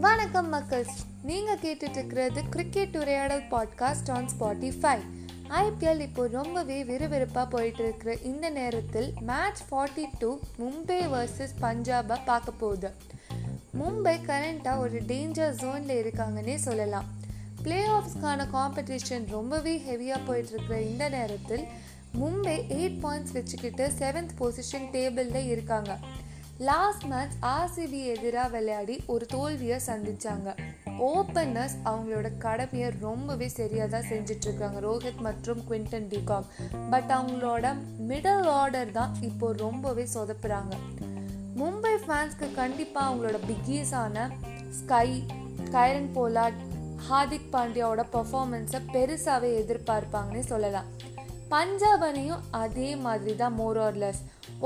மக்கள். நீங்கள் கேட்டுட்டு இருக்கிறது கிரிக்கெட் உரையாடல் பாட்காஸ்ட் ஆன் ஸ்பாட்டிஃபை ஐபிஎல் இப்போ ரொம்பவே விறுவிறுப்பாக போயிட்டு இருக்கிற இந்த நேரத்தில் match forty two Mumbai versus பஞ்சாபை பார்க்க போகுது. மும்பை கரண்ட்டாக ஒரு டேஞ்சர் ஜோனில் இருக்காங்கன்னே சொல்லலாம். பிளே ஆஃப்ஸ்க்கான காம்படிஷன் ரொம்பவே ஹெவியாக போயிட்டுருக்கிற இந்த நேரத்தில் மும்பை எயிட் பாயிண்ட்ஸ் வச்சுக்கிட்டு செவன்த் பொசிஷன் டேபிளில் இருக்காங்க. லாஸ்ட் மேட்ச் ஆர்சிபி எதிராக விளையாடி ஒரு தோல்வியை சந்தித்தாங்க ஓப்பனர்ஸ் அவங்களோட கடமையை ரொம்பவே சரியாக தான் செஞ்சிட்ருக்காங்க. ரோஹித் மற்றும் குவிண்டன் டிகாக். பட் அவங்களோட மிடில் ஆர்டர் தான் இப்போ ரொம்பவே சொதப்புறாங்க. மும்பை ஃபேன்ஸ்க்கு கண்டிப்பாக அவங்களோட பிக்கியஸான ஸ்கை கைரன் போலாட் ஹார்திக் பாண்டியாவோட பர்ஃபார்மன்ஸை பெருசாகவே எதிர்பார்ப்பாங்கன்னே சொல்லலாம். பஞ்சாப் அணியும் அதே மாதிரி தான் மோர் ஆர்லெஸ்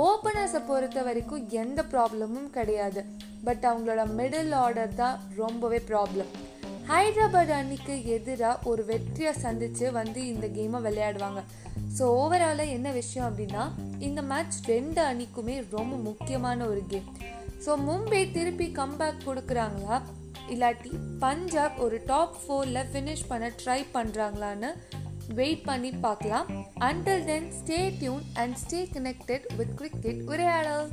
ஓப்பனர்ஸை பொறுத்த வரைக்கும் எந்த ப்ராப்ளமும் கிடையாது. பட் அவங்களோட மிடில் ஆர்டர் தான் ரொம்பவே ப்ராப்ளம் ஹைதராபாத் அணிக்கு எதிராக ஒரு வெற்றியை சந்தித்து வந்து இந்த கேமை விளையாடுவாங்க. ஸோ ஓவராலாக என்ன விஷயம் அப்படின்னா இந்த மேட்ச் ரெண்டு அணிக்குமே ரொம்ப முக்கியமான ஒரு கேம் ஸோ மும்பை திருப்பி கம்பேக் கொடுக்குறாங்களா? இல்லாட்டி பஞ்சாப் ஒரு டாப் ஃபோரில் ஃபினிஷ் பண்ண ட்ரை பண்ணுறாங்களான்னு வெயிட் பண்ணி பார்க்கலாம் until then stay tuned and stay connected with cricket உரையாடல்